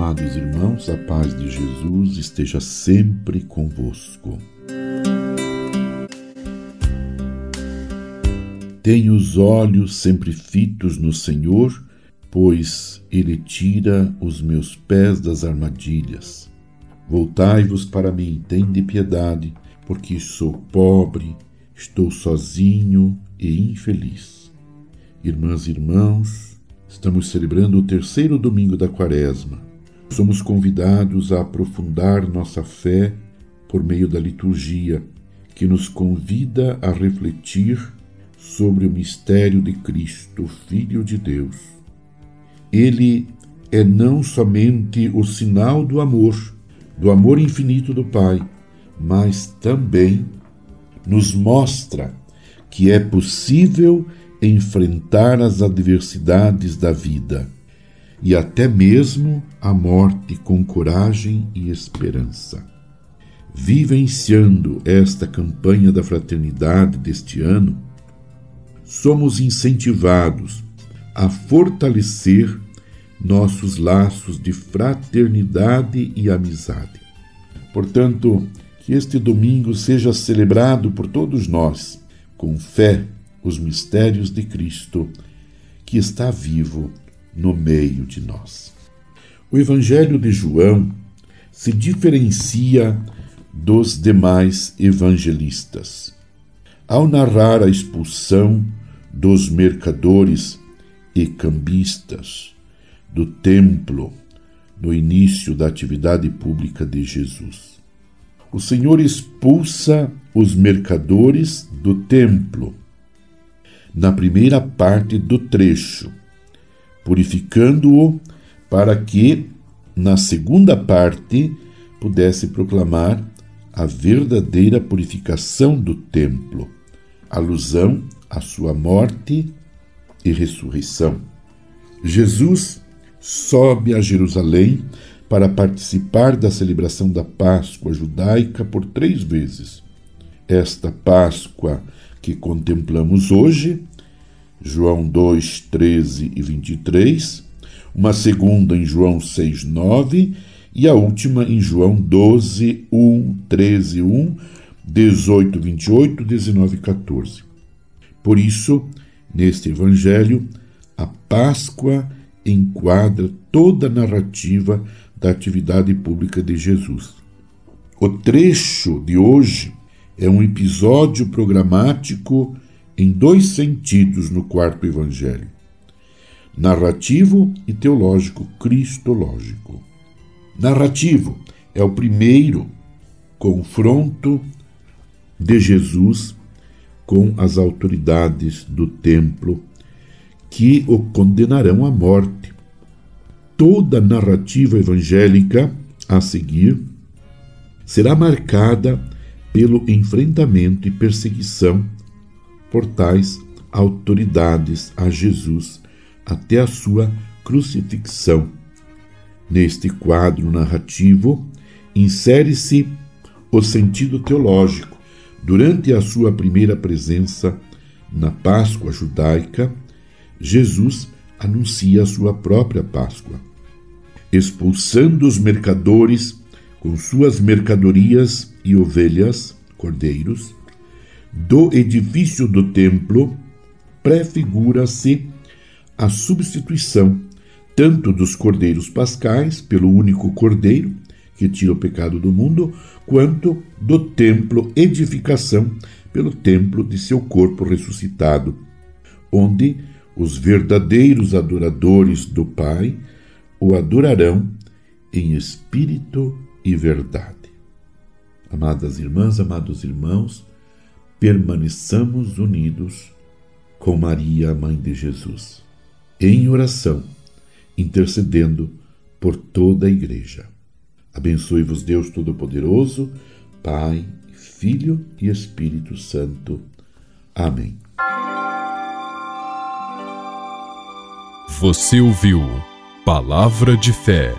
Amados irmãos, a paz de Jesus esteja sempre convosco. Tenho os olhos sempre fitos no Senhor, pois Ele tira os meus pés das armadilhas. Voltai-vos para mim, tende piedade, porque sou pobre, estou sozinho e infeliz. Irmãs e irmãos, estamos celebrando o terceiro domingo da Quaresma Somos convidados a aprofundar nossa fé por meio da liturgia, que nos convida a refletir sobre o mistério de Cristo, Filho de Deus. Ele é não somente o sinal do amor, do amor infinito do Pai, mas também nos mostra que é possível enfrentar as adversidades da vida e até mesmo a morte com coragem e esperança. Vivenciando esta campanha da fraternidade deste ano, somos incentivados a fortalecer nossos laços de fraternidade e amizade. Portanto, que este domingo seja celebrado por todos nós, com fé, os mistérios de Cristo, que está vivo no meio de nós. O Evangelho de João se diferencia dos demais evangelistas. Ao narrar a expulsão dos mercadores e cambistas do templo no início da atividade pública de Jesus. O Senhor expulsa os mercadores do templo na primeira parte do trecho purificando-o para que, na segunda parte, pudesse proclamar a verdadeira purificação do templo, alusão à sua morte e ressurreição. Jesus sobe a Jerusalém para participar da celebração da Páscoa judaica por três vezes. Esta Páscoa que contemplamos hoje João 2, 13 e 23, uma segunda em João 6, 9 e a última em João 12, 1, 13, 1, 18, 28, 19 e 14. Por isso, neste Evangelho, a Páscoa enquadra toda a narrativa da atividade pública de Jesus. O trecho de hoje é um episódio programático em dois sentidos no quarto evangelho: narrativo e teológico cristológico. Narrativo é o primeiro confronto de Jesus com as autoridades do templo que o condenarão à morte. Toda narrativa evangélica a seguir será marcada pelo enfrentamento e perseguição por tais autoridades a Jesus até a sua crucifixão. Neste quadro narrativo, insere-se o sentido teológico. Durante a sua primeira presença na Páscoa judaica, Jesus anuncia a sua própria Páscoa, expulsando os mercadores com suas mercadorias e ovelhas, cordeiros, do edifício do templo prefigura-se a substituição tanto dos cordeiros pascais pelo único cordeiro que tira o pecado do mundo, quanto do templo edificação pelo templo de seu corpo ressuscitado, onde os verdadeiros adoradores do Pai o adorarão em espírito e verdade. Amadas irmãs, amados irmãos, permaneçamos unidos com Maria, Mãe de Jesus, em oração, intercedendo por toda a Igreja. Abençoe-vos, Deus Todo-Poderoso, Pai, Filho e Espírito Santo. Amém. Você ouviu Palavra de Fé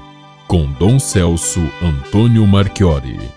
com Dom Celso Antônio Marchiori.